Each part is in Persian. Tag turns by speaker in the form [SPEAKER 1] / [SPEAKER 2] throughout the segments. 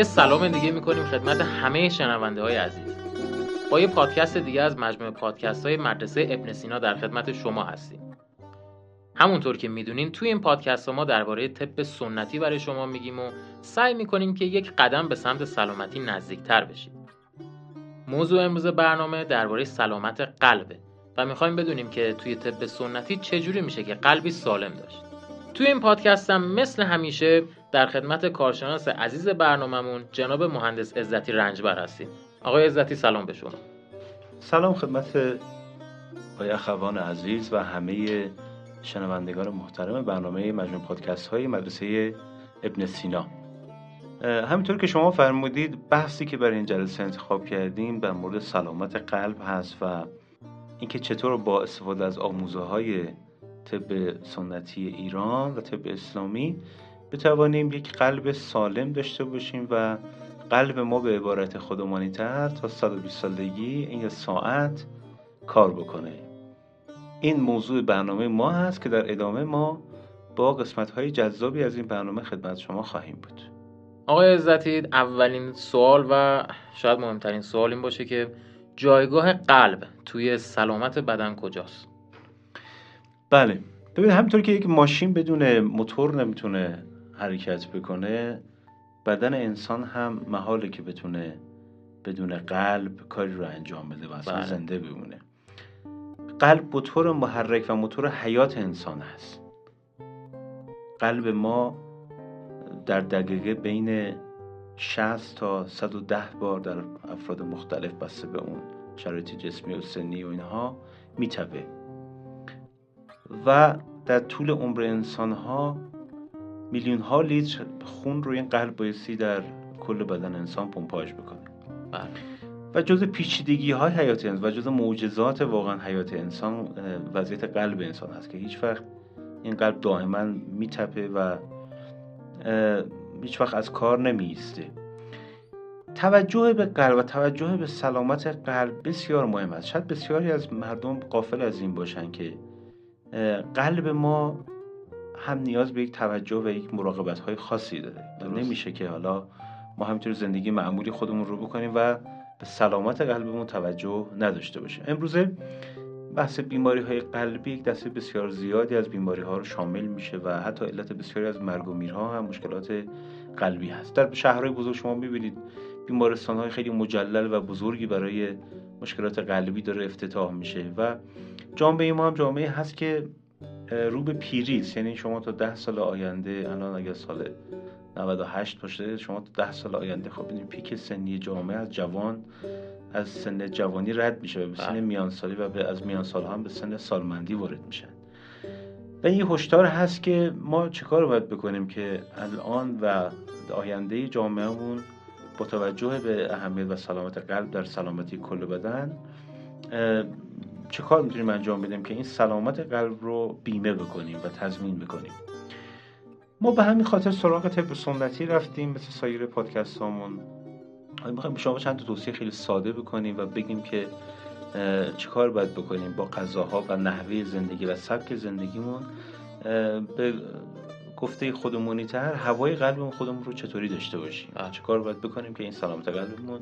[SPEAKER 1] یه سلام دیگه می‌کنیم خدمت همه شنونده های عزیز. با یه پادکست دیگه از مجموعه پادکست های مدرسه ابن سینا در خدمت شما هستیم. همونطور که می‌دونین توی این پادکست ما درباره طب سنتی برای شما میگیم و سعی می‌کنیم که یک قدم به سمت سلامتی نزدیکتر بشیم. موضوع امروز برنامه درباره سلامت قلبه و می‌خوایم بدونیم که توی طب سنتی چجوری میشه که قلبی سالم داشت. توی این پادکست هم مثل همیشه در خدمت کارشناس عزیز برنامهمون جناب مهندس عزتی رنجبر هستیم. آقای عزتی سلام به شما.
[SPEAKER 2] سلام خدمت آقای اخوان عزیز و همه شنوندگان محترم برنامه مجموع پادکست های مدرسه ابن سینا. همینطور که شما فرمودید بحثی که برای این جلسه انتخاب کردیم در مورد سلامت قلب هست و اینکه چطور با استفاده از آموزه های طب سنتی ایران و طب اسلامی بتوانیم یک قلب سالم داشته باشیم و قلب ما به عبارت خودمانی تر تا 120 سالگی این ساعت کار بکنه. این موضوع برنامه ما هست که در ادامه ما با قسمت های جذابی از این برنامه خدمت شما خواهیم بود.
[SPEAKER 1] آقای عزتی اولین سوال و شاید مهمترین سوال این باشه که جایگاه قلب توی سلامت بدن کجاست؟
[SPEAKER 2] بله. ببینید همینطور که یک ماشین بدون موتور نمی‌تونه حرکت بکنه بدن انسان هم محاله که بتونه بدون قلب کاری رو انجام بده و اصلا بله. زنده بمونه. قلب موتور محرک و موتور حیات انسان هست. قلب ما در دقیقه بین 60 تا 110 بار در افراد مختلف بسته به اون شرایط جسمی و سنی و اینها میتبه و در طول عمر انسان ها میلیون ها لیتر خون روی این قلب بایستی در کل بدن انسان پمپاژ بکنه. بله. و جز پیچیدگی های حیات انسان و جز معجزات واقعا حیات انسان وضعیت قلب انسان هست که هیچ وقت این قلب دائما میتپه و هیچ وقت از کار نمیسته توجه به قلب و توجه به سلامت قلب بسیار مهم است. شاید بسیاری از مردم قافل از این باشن که قلب ما هم نیاز به یک توجه و یک مراقبت های خاصی داره. نمیشه که حالا ما همینطور زندگی معمولی خودمون رو بکنیم و به سلامت قلبمون توجه نداشته باشیم. امروزه بحث بیماری های قلبی یک دسته بسیار زیادی از بیماری ها رو شامل میشه و حتی علت بسیاری از مرگ و میرها هم مشکلات قلبی هست. در شهرهای بزرگ شما می‌بینید بیمارستان های خیلی مجلل و بزرگی برای مشکلات قلبی داره افتتاح میشه و جامعه ما هم جامعه هست که رو به پیری یعنی شما تا ده سال آینده الان اگر سال 98 باشه شما تا ده سال آینده خب ببینید پیک سنی جامعه از جوان از سن جوانی رد میشه به سن بله. میان سالی و به از میان سال هم به سن سالمندی وارد میشن و این هشدار هست که ما چیکار باید بکنیم که الان و آینده جامعهمون با توجه به اهمیت و سلامت قلب در سلامتی کل بدن چه کار می‌تونیم انجام بدیم که این سلامت قلب رو بیمه بکنیم و تضمین بکنیم؟ ما به همین خاطر سراغ طب سنتی رفتیم مثل سایر پادکست هامون می‌خوایم شما چند تا توصیه خیلی ساده بکنیم و بگیم که چه کار باید بکنیم با غذاها و نحوه زندگی و سبک زندگیمون. به گفته خودمونی تر هوای قلبمون خودمون رو چطوری داشته باشیم؟ چه کار باید بکنیم که این سلامت قلبمون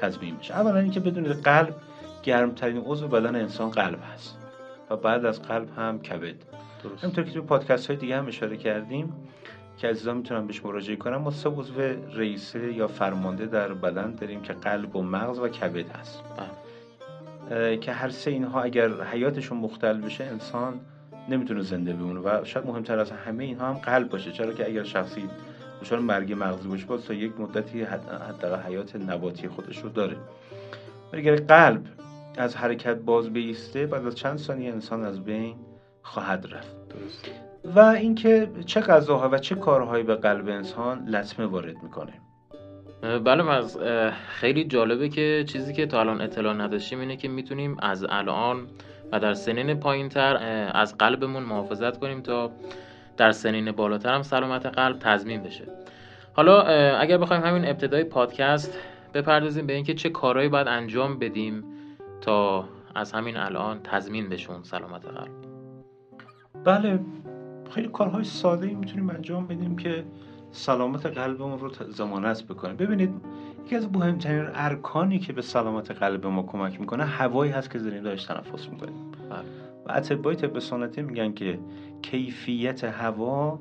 [SPEAKER 2] تضمین بشه؟ اولا اینکه بدونید قلب گرمترین عضو بدن انسان قلب هست. و بعد از قلب هم کبد. درست. همونطور که تو پادکست های دیگه هم اشاره کردیم که عزیزان می‌تونن بهش مراجعه کنم ما سه عضو رئیسه یا فرمانده در بدن داریم که قلب و مغز و کبد هست. که هر سه اینها اگر حیاتشون مختل بشه انسان نمی‌تونه زنده بمونه. و شاید مهمتر از همه اینها هم قلب باشه. چرا که اگر شخصی دچار مرگ مغزی باشه باز تا یک مدتی حداقل حیات نباتی خودش رو داره. اگر قلب از حرکت باز بیسته بعد از چند ثانیه انسان از بین خواهد رفت. درست. و اینکه چه غذاها و چه کارهایی به قلب انسان لطمه وارد می‌کنه.
[SPEAKER 1] بله از خیلی جالبه که چیزی که تا الان اطلاع نداشتیم اینه که می‌تونیم از الان و در سنین پایین تر از قلبمون محافظت کنیم تا در سنین بالاتر هم سلامت قلب تضمین بشه. حالا اگر بخوایم همین ابتدای پادکست بپردازیم به اینکه چه کارهایی باید انجام بدیم تا از همین الان تضمین بشون سلامت قلب.
[SPEAKER 2] بله خیلی کارهای ساده ای می‌تونیم انجام بدیم که سلامت قلبمون رو ضمانت بکنه ببینید یکی از مهمترین ارکانی که به سلامت قلب ما کمک می‌کنه هوایی هست که داریم داشت تنفس می‌کنیم.
[SPEAKER 1] بله.
[SPEAKER 2] و اطبای طب سنتی میگن که کیفیت هوا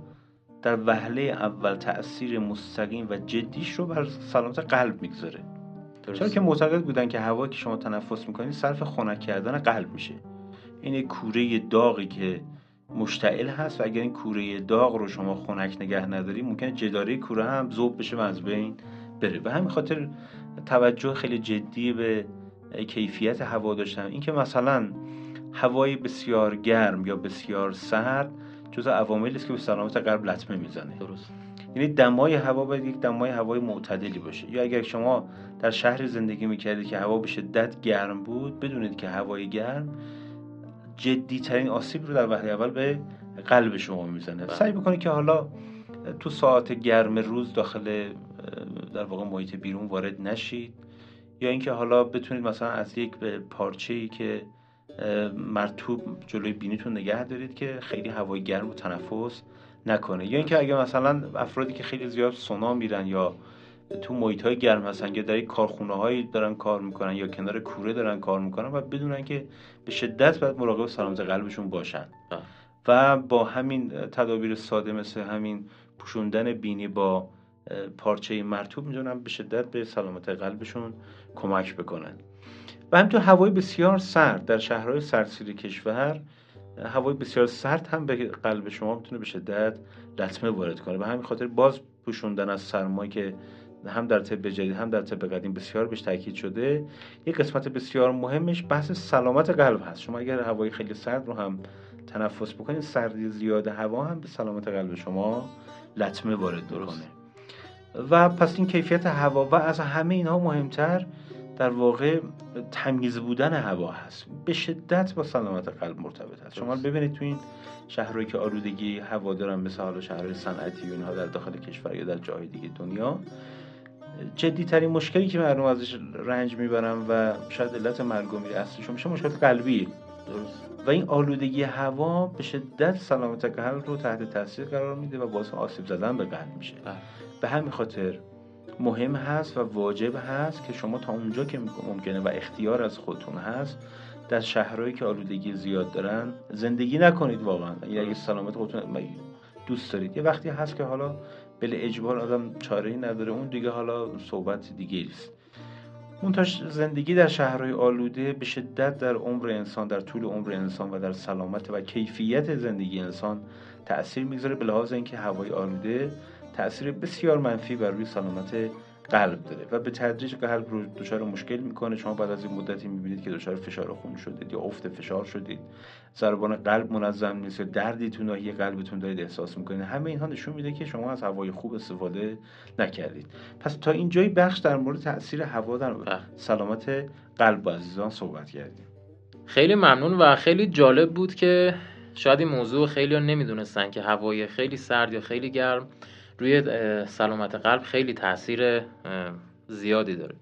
[SPEAKER 2] در وهله اول تاثیر مستقیم و جدیش رو بر سلامت قلب می‌گذاره. چرا که معتقد بودن که هوا که شما تنفس می‌کنید صرف خنک کردن قلب میشه. این کوره داغی که مشتعل هست و اگر این کوره داغ رو شما خنک نگه نداری ممکنه جداره کوره هم ذوب بشه و از بین بره. به همین خاطر توجه خیلی جدی به کیفیت هوا داشتن. اینکه مثلا هوای بسیار گرم یا بسیار سرد جزء عواملی است که به سلامت قلب لطمه می‌زنه.
[SPEAKER 1] درست.
[SPEAKER 2] یعنی دمای هوا باید یک دمای هوای معتدلی باشه. یا اگر شما در شهر زندگی می‌کردید که هوا به شدت گرم بود بدونید که هوای گرم جدی ترین آسیب رو در وهله اول به قلب شما می‌زنه.
[SPEAKER 1] بله.
[SPEAKER 2] سعی بکنید که حالا تو ساعت گرم روز داخل در واقع محیط بیرون وارد نشید. یا اینکه حالا بتونید مثلا از یک پارچه ای که مرتوب جلوی بینیتون نگه دارید که خیلی هوای گرم رو تنفس نکنه. یا اینکه اگه مثلا افرادی که خیلی زیاد سونا میرن یا تو محیط های گرم هستن یا در کارخونه هایی دارن کار می‌کنن یا کنار کوره دارن کار می‌کنن و بدونن که به شدت باید مراقب سلامت قلبشون باشن. و با همین تدابیر ساده مثل همین پوشوندن بینی با پارچه مرتوب می‌تونن به شدت به سلامت قلبشون کمک بکنن. و همینطور هوای بسیار سرد در شهرهای سردسیر کشور هوای بسیار سرد هم به قلب شما می‌تونه به شدت لطمه وارد کنه. به همین خاطر باز پوشوندن از سرما که هم در طب جدید هم در طب قدیم بسیار بهش تاکید شده یک قسمت بسیار مهمش بحث سلامت قلب هست. شما اگر هوای خیلی سرد رو هم تنفس بکنید سردی زیاد هوا هم به سلامت قلب شما لطمه وارد
[SPEAKER 1] درست.
[SPEAKER 2] و پس این کیفیت هوا و از همه اینها مهمتر در واقع تمیز بودن هوا هست. به شدت با سلامت قلب مرتبط هست. شما ببینید تو این شهرهایی که آلودگی هوا دارن مثل حالا شهرهای صنعتی و اینها در داخل کشور یا در جاهای دیگه دنیا جدی ترین مشکلی که مردم ازش رنج می‌برن و شاید علت مرگ و میر اصلیشون میشه مشکل قلبی.
[SPEAKER 1] درست.
[SPEAKER 2] و این آلودگی هوا به شدت سلامت قلب رو تحت تاثیر قرار میده و باعث آسیب زدن به قلب میشه.
[SPEAKER 1] بله.
[SPEAKER 2] به همین خاطر مهم هست و واجب هست که شما تا اونجا که ممکنه و اختیار از خودتون هست در شهرهایی که آلودگی زیاد دارن زندگی نکنید واقعا. یعنی اگه سلامت خودتون دوست دارید. یه وقتی هست که حالا بل اجبار آدم چاره نداره اون دیگه حالا صحبت دیگه است منتاش زندگی در شهرهای آلوده به شدت در عمر انسان در طول عمر انسان و در سلامت و کیفیت زندگی انسان تأثیر می‌گذاره به لحاظ اینکه هوای آلوده تاثیر بسیار منفی بر روی سلامت قلب داره و به تدریج قلب رو دچار مشکل می‌کنه. شما بعد از این مدتی می‌بینید که دچار فشار خون شدید یا افت فشار شدید. ضربان قلب منظم نیست یا دردی تو ناحیه قلبتون دارید احساس می‌کنید. همه اینها نشون میده که شما از هوای خوب استفاده نکردید. پس تا اینجای بخش در مورد تاثیر هوا در
[SPEAKER 1] بله.
[SPEAKER 2] سلامت قلب عزیزان صحبت کردیم.
[SPEAKER 1] خیلی ممنون و خیلی جالب بود که شاید این موضوع خیلی نمی‌دونستن که هوای خیلی سرد یا خیلی گرم روی سلامت قلب خیلی تاثیر زیادی داره.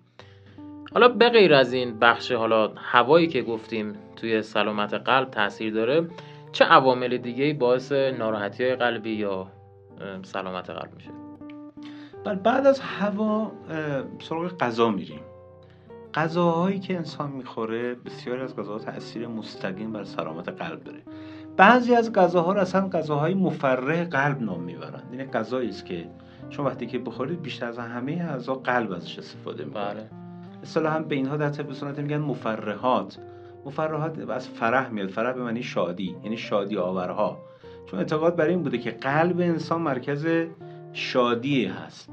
[SPEAKER 1] حالا به غیر از این بخش حالا هوایی که گفتیم توی سلامت قلب تاثیر داره چه عوامل دیگه باعث ناراحتی های قلبی یا سلامت قلب میشه؟
[SPEAKER 2] بله بعد از هوا سراغ غذا میریم. غذاهایی که انسان می‌خوره بسیاری از غذاها تاثیر مستقیم بر سلامت قلب داره. بعضی از غذاها رو اصلا غذاهای مفرح قلب نام می‌برن این غذایی است که شما وقتی که بخورید بیشتر از همه اعضا قلب ازش استفاده می‌کنه
[SPEAKER 1] بله.
[SPEAKER 2] اصطلاحا به اینها در طب سنت میگن مفرحات. مفرحات از فرح میاد. فرح به معنی شادی یعنی شادی آورها. چون اعتقاد بر این بوده که قلب انسان مرکز شادی هست.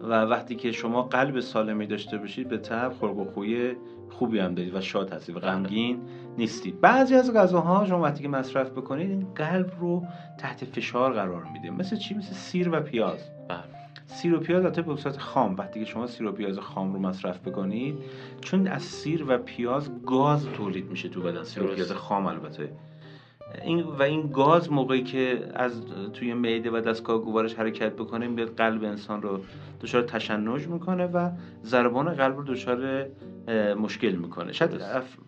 [SPEAKER 2] و وقتی که شما قلب سالمی داشته باشید به طب خلق و خوی خوبی هم دارید و شاد هستید و غمگین نیستید. بعضی از غذاها شما وقتی که مصرف بکنید این قلب رو تحت فشار قرار میده. مثل چی؟ مثل سیر و پیاز.
[SPEAKER 1] بله.
[SPEAKER 2] سیر و پیاز البته به صورت خام. وقتی که شما سیر و پیاز خام رو مصرف بکنید چون از سیر و پیاز گاز تولید میشه تو بدن. سیر و. پیاز خام البته. این و این گاز موقعی که از توی معده و دستگاه گوارش حرکت بکنه میاد قلب انسان رو دچار تشنج می‌کنه و ضربان قلب رو دچار مشکل می‌کنه. شاید.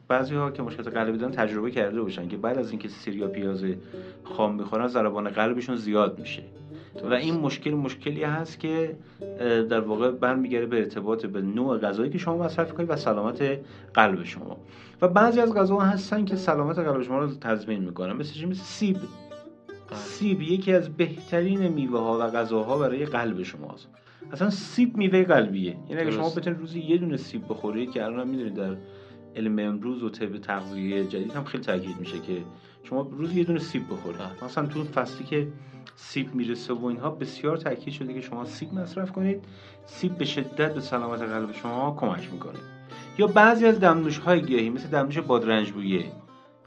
[SPEAKER 2] بعضی ها که مشکل قلبی دارن تجربه کرده باشن که بعد از اینکه سیر یا پیاز خام می‌خورن ضربان قلبشون زیاد میشه. و این مشکل مشکلی هست که در واقع برمیگرده به ارتباط به نوع غذایی که شما مصرف کنید و سلامت قلب شما. و بعضی از غذاها هستن که سلامت قلب شما رو تضمین می‌کنن. مثل مثل سیب. بله. سیب یکی از بهترین میوه ها و غذاها برای قلب شماست. اصلا سیب میوه قلبیه. یعنی اگه شما بتونید روزی یه دونه سیب بخورید که الان می‌دونید در علم امروز و طب تغذیه جدید هم خیلی تاکید میشه که شما روزی یه دونه سیب بخورید. بله. مثلا تو فصلی که سیب می‌رسه و اینها بسیار تاکید شده که شما سیب مصرف کنید. سیب به شدت به سلامت قلب شما کمک می‌کنه. یا بعضی از دمنوش های گیاهی مثل دمنوش بادرنجبویه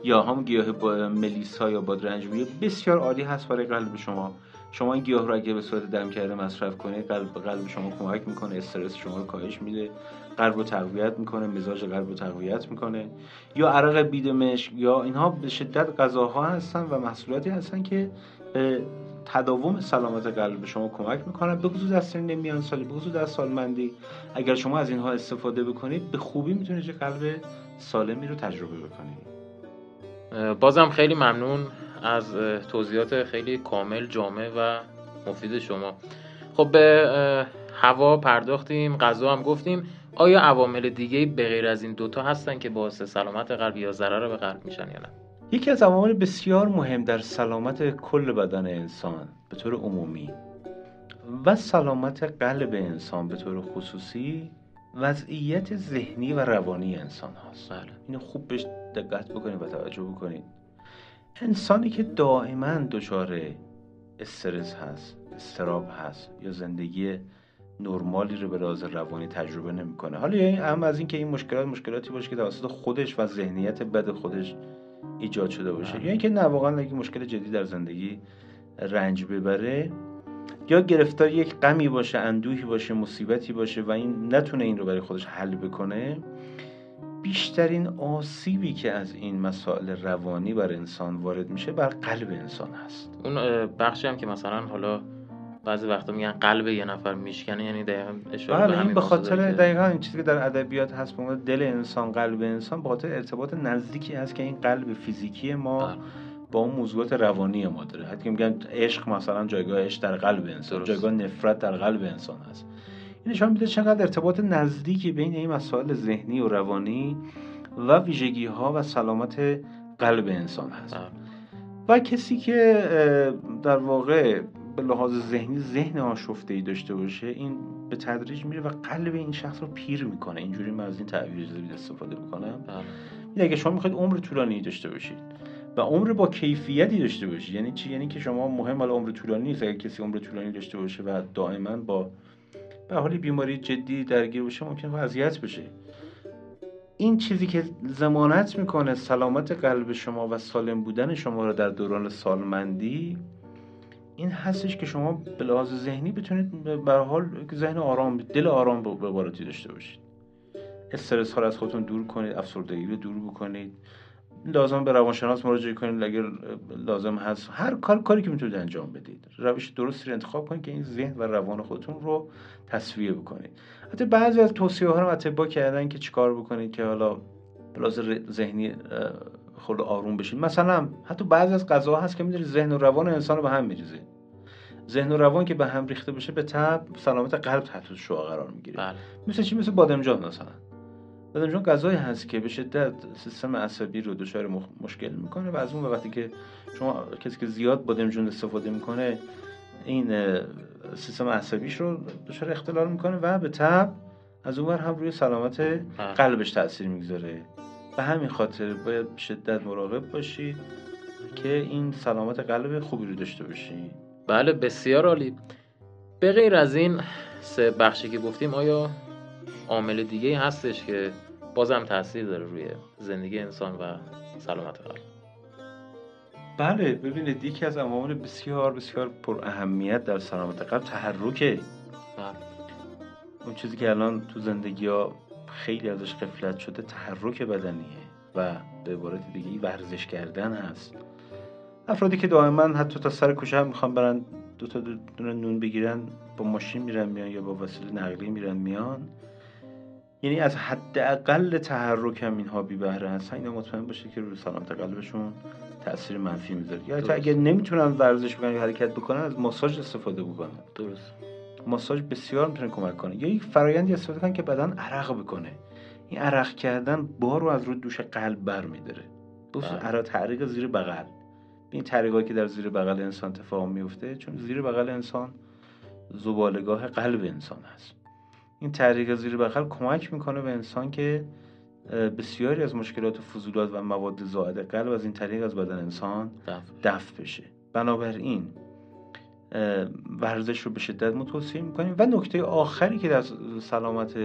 [SPEAKER 2] یا هم گیاه با ملیسا یا بادرنجبویه بسیار عالی هست برای قلب شما. شما این گیاه رو اگه به صورت دم کرده مصرف کنید قلب قلب شما کمک می‌کنه استرس شما رو کاهش میده قلب رو تقویت می‌کنه مزاج قلب رو تقویت می‌کنه. یا عرق بیدمشک یا اینها به شدت غذاها هستن و محصولاتی هستن که تداوم سلامت قلب شما کمک می‌کنن به خصوص در سن میان سالی به خصوص در سالمندی. اگر شما از اینها استفاده بکنید به خوبی می‌تونید قلب سالمی رو تجربه بکنید.
[SPEAKER 1] بازم خیلی ممنون. از توضیحات خیلی کامل جامع و مفید شما. خب به هوا پرداختیم غذا هم گفتیم. آیا عوامل دیگه به غیر از این دوتا هستن که باعث سلامت قلب یا ضرر به قلب میشن یا نه؟
[SPEAKER 2] یکی از عوامل بسیار مهم در سلامت کل بدن انسان به طور عمومی و سلامت قلب انسان به طور خصوصی وضعیت ذهنی و روانی انسان هاست. بله. اینو خوب بهش دقت بکنید و توجه بکنید. انسانی که دائما دچار استرس هست استراب هست یا زندگی نرمالی رو به راز روانی تجربه نمی‌کنه. حالا یعنی هم از اینکه این مشکلات مشکلاتی باشه که توسط خودش و ذهنیت بد خودش ایجاد شده باشه. یا اینکه نه واقعا اگه مشکل جدی در زندگی رنج ببره یا گرفتار یک غمی باشه اندوهی باشه مصیبتی باشه و این نتونه این رو برای خودش حل بکنه بیشترین آسیبی که از این مسائل روانی بر انسان وارد میشه بر قلب انسان هست.
[SPEAKER 1] اون بخشی هم که مثلا حالا بعضی وقتا میگن قلب یه نفر میشکنه یعنی دقیقا اشاره
[SPEAKER 2] بله این به خاطر دقیقا این چیزی که در ادبیات هست به دل انسان قلب انسان به خاطر ارتباط نزدیکی هست که این قلب فیزیکی ما بله. با اون موضوعات روانی ما داره. حتی میگن عشق مثلا جایگاهش در قلب انسان جایگاه نفرت در قلب انسان هست. این نشان میده چقدر ارتباط نزدیکی بین این مسائل ذهنی و روانی و ویژگی ها و سلامت قلب انسان هست. و کسی که در واقع به لحاظ ذهنی ذهن آشفته ای داشته باشه این به تدریج میره و قلب این شخص رو پیر می‌کنه. اینجوری من از این تعبیر استفاده می‌کنم. بله. اگه شما می‌خواید عمر طولانی داشته باشید و عمر با کیفیتی داشته باشید یعنی چی؟ یعنی که شما مهم حالا عمر طولانی نیست. اگه کسی عمر طولانی داشته باشه و دائما با به حال بیماری جدی درگیر باشه ممکن اذیت بشه. این چیزی که زمانت می‌کنه سلامت قلب شما و سالم بودن شما رو در دوران سالمندی این هستش که شما به لحاظ ذهنی بتونید به حال ذهن آرام دل آرام به داشته باشید. استرس ها رو از خودتون دور کنید افسردگی رو دور بکنید. لازم به روانشناس مراجعه کنید اگر لازم هست. هر کار کاری که می‌تونید انجام بدید. روش درستی رو انتخاب کنید که این ذهن و روان خودتون رو تصویه بکنید. حتی بعضی از توصیه ها رو اتباع کردن که چیکار بکنید که حالا بلاز ذهنی خود آروم بشید. مثلا حتی بعضی از غذاها هست که می‌دونید ذهن و روان انسان رو به هم میریزه. ذهن و روان که به هم ریخته بشه به تب سلامت قلب تحت شعا قرار می‌گیره. بله. مثل چی؟ مثل بادمجان مثلا. بادمجان غذایی هست که به شدت سیستم عصبی رو دچار مشکل می‌کنه و از اون وقتی که شما کسی که زیاد بادمجان استفاده می‌کنه این سیستم عصبیش رو دچار اختلال می‌کنه و به تب از اون هم روی سلامت. قلبش تاثیر می‌گذاره. به همین خاطر باید شدت مراقب باشید که این سلامت قلب خوبی رو داشته باشید
[SPEAKER 1] بله بسیار عالی. به غیر از این سه بخشی که گفتیم آیا عامل دیگه هستش که بازم تاثیر داره روی زندگی انسان و سلامت قلب
[SPEAKER 2] بله ببینید یکی از عوامل بسیار بسیار پر اهمیت در سلامت قلب تحرکه. بله. اون چیزی که الان تو زندگی ها خیلی ازش قفلت شده تحرک بدنیه و به عبارت دیگه ورزش کردن هست. افرادی که دائما حتی تا سر کوچه هم می‌خوان برن دو تا دونه نون بگیرن با ماشین میرن میان یا با وسیله نقلیه میرن میان یعنی از حداقل تحرک هم اینها بی بهره هستن. اینا مطمئن باشه که روی سلامت قلبشون تاثیر منفی می‌ذاره. یا حتی اگه نمی‌تونن ورزش بکنن یا حرکت بکنن از ماساژ استفاده بکنن.
[SPEAKER 1] درست.
[SPEAKER 2] ماساژ بسیار می‌تونه کمک کنه. یا یک فرایندی استفاده کنن که بدن عرق بکنه. این عرق کردن بار رو از روی دوش قلب برمیداره. بس
[SPEAKER 1] بله.
[SPEAKER 2] عرق تعریق زیر بغل. این تعریقایی که در زیر بغل انسان اتفاق میفته چون زیر بغل انسان زبالگاه قلب انسان هست. این تعریق زیر بغل کمک می‌کنه به انسان که بسیاری از مشکلات و فضولات و مواد زائد قلب از این طریق از بدن انسان
[SPEAKER 1] دفع.
[SPEAKER 2] بشه. بنابراین ورزش رو به شدت ما توصیه می‌کنیم. و نکته آخری که در سلامت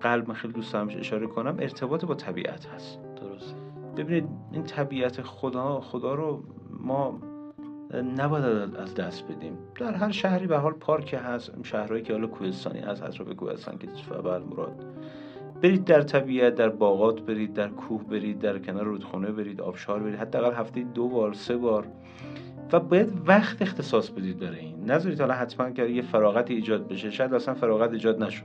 [SPEAKER 2] قلب من خیلی دوست دارم اشاره کنم ارتباط با طبیعت هست.
[SPEAKER 1] درست
[SPEAKER 2] ببینید این طبیعت خدا خدا رو ما نباید از دست بدیم. در هر شهری به حال پارک هست. شهرهایی که حالا کوهستانی هست. اطراف کوهستان که فبل مراد. برید در طبیعت در باغات برید در کوه برید در کنار رودخونه برید آبشار برید. حداقل هفته دو بار سه بار. و باید وقت اختصاص بدید برای این. نذارید حالا حتما که یه فراغت ایجاد بشه. شاید اصلا فراغت ایجاد نشد.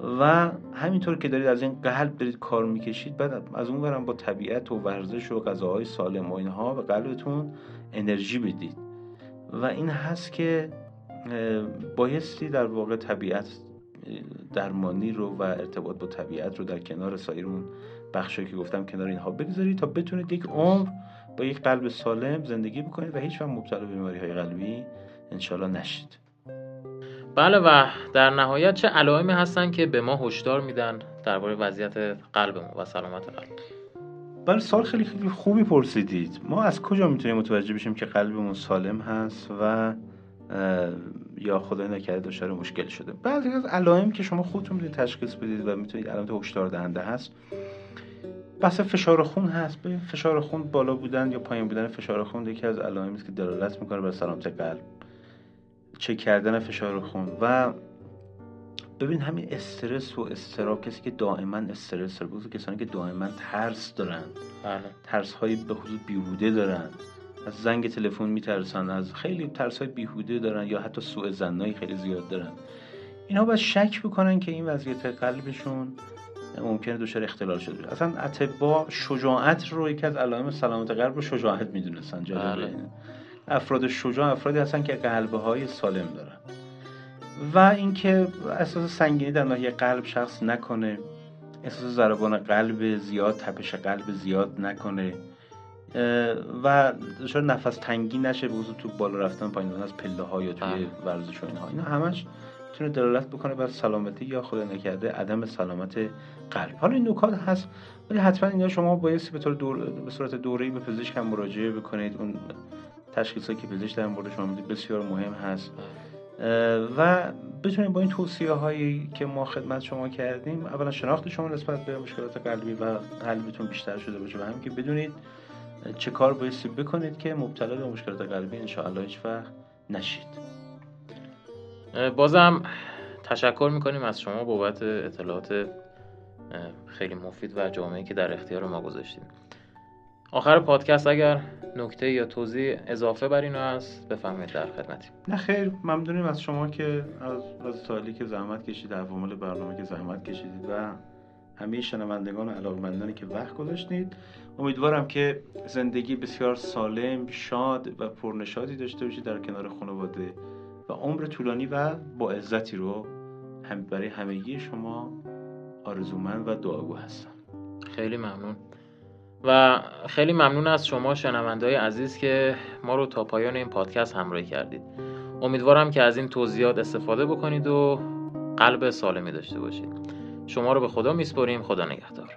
[SPEAKER 1] بله.
[SPEAKER 2] و همینطور که دارید از این قلب دارید کار می‌کشید بعد از اون برم با طبیعت و ورزش و غذاهای سالم و اینها به قلبتون انرژی بدید و این هست که بایستی در واقع طبیعت درمانی رو و ارتباط با طبیعت رو در کنار سایر اون بخشی که گفتم کنار اینها بگذارید تا بتونید یک عمر با یک قلب سالم زندگی بکنید و هیچ وقت مبتلا به بیماری های قلبی انشالله نشید.
[SPEAKER 1] بله و در نهایت چه علائمی هستن که به ما هشدار میدن درباره وضعیت قلبمون و سلامت قلب؟
[SPEAKER 2] بله سال خیلی خیلی خوبی پرسیدید. ما از کجا می‌تونیم متوجه بشیم که قلبمون سالم هست و یا خدای نکرده دچار مشکل شده؟ بعضی از علائم که شما خودتون می‌تونید تشخیص بدید و می‌تونید علامت هشدار دهنده هست. بحث فشار خون هست. به فشار خون بالا بودن یا پایین بودن فشار خون یکی از علائمی است که دلالت می‌کنه بر سلامت قلب. چک کردن فشار خون و ببین همین استرس و استراب کسی که دائما استرس داره بخصوص کسانی که دائما ترس دارن.
[SPEAKER 1] بله.
[SPEAKER 2] ترس های به خصوص بیهوده دارن. از زنگ تلفن میترسن از خیلی ترس های بیهوده دارن یا حتی سوء زنایی خیلی زیاد دارن. اینا باید شک بکنن که این وضعیت قلبشون ممکنه دچار اختلال شده. اصلا اطباء شجاعت رو یکی از علائم سلامت قلب رو شجاعت می‌دونستن جالبه
[SPEAKER 1] بله.
[SPEAKER 2] افراد شجاع افرادی هستن که قلبه های سالم دارن. و اینکه احساس سنگینی در ناحیه قلب شخص نکنه. احساس ضربان قلب زیاد تپش قلب زیاد نکنه. و دچار نفس تنگی نشه به تو بالا رفتن پایین رفتن از پله ها یا توی. ورزش و اینها. اینا همش می‌تونه دلالت بکنه بر سلامتی یا خدا نکرده عدم سلامت قلب. حالا این نکات هست ولی حتما اینا شما بایستی به طور دور به صورت دوره‌ای به پزشک هم مراجعه بکنید. اون تشخیصاتی که پزشک در مورد شما میده بسیار مهم هست. و بتونید با این توصیه هایی که ما خدمت شما کردیم اولا شناخت شما نسبت به مشکلات قلبی و قلبتون بیشتر شده باشه و همین که بدونید چه کار بایستی بکنید که مبتلا به مشکلات قلبی انشاءالله هیچ وقت نشید.
[SPEAKER 1] بازم تشکر می‌کنیم از شما بابت اطلاعات خیلی مفید و جامعی که در اختیار ما گذاشتیم آخر پادکست اگر نکته یا توضیح اضافه بر اینو هست بفهمید در خدمتیم
[SPEAKER 2] نه خیر. ممنونیم از شما که از از سالی که زحمت کشید عوامل برنامه که زحمت کشیدید و همه شنوندگان و علاقمندانی که وقت گذاشتید. امیدوارم که زندگی بسیار سالم شاد و پرنشادی داشته باشید در کنار خانواده و عمر طولانی و با عزتی رو هم برای همگی شما آرزومند و دعاگو هستم.
[SPEAKER 1] خیلی ممنون. و خیلی ممنون از شما شنوندهای عزیز که ما رو تا پایان این پادکست همراهی کردید. امیدوارم که از این توضیحات استفاده بکنید و قلب سالمی داشته باشید. شما رو به خدا میسپریم خدا نگهدار.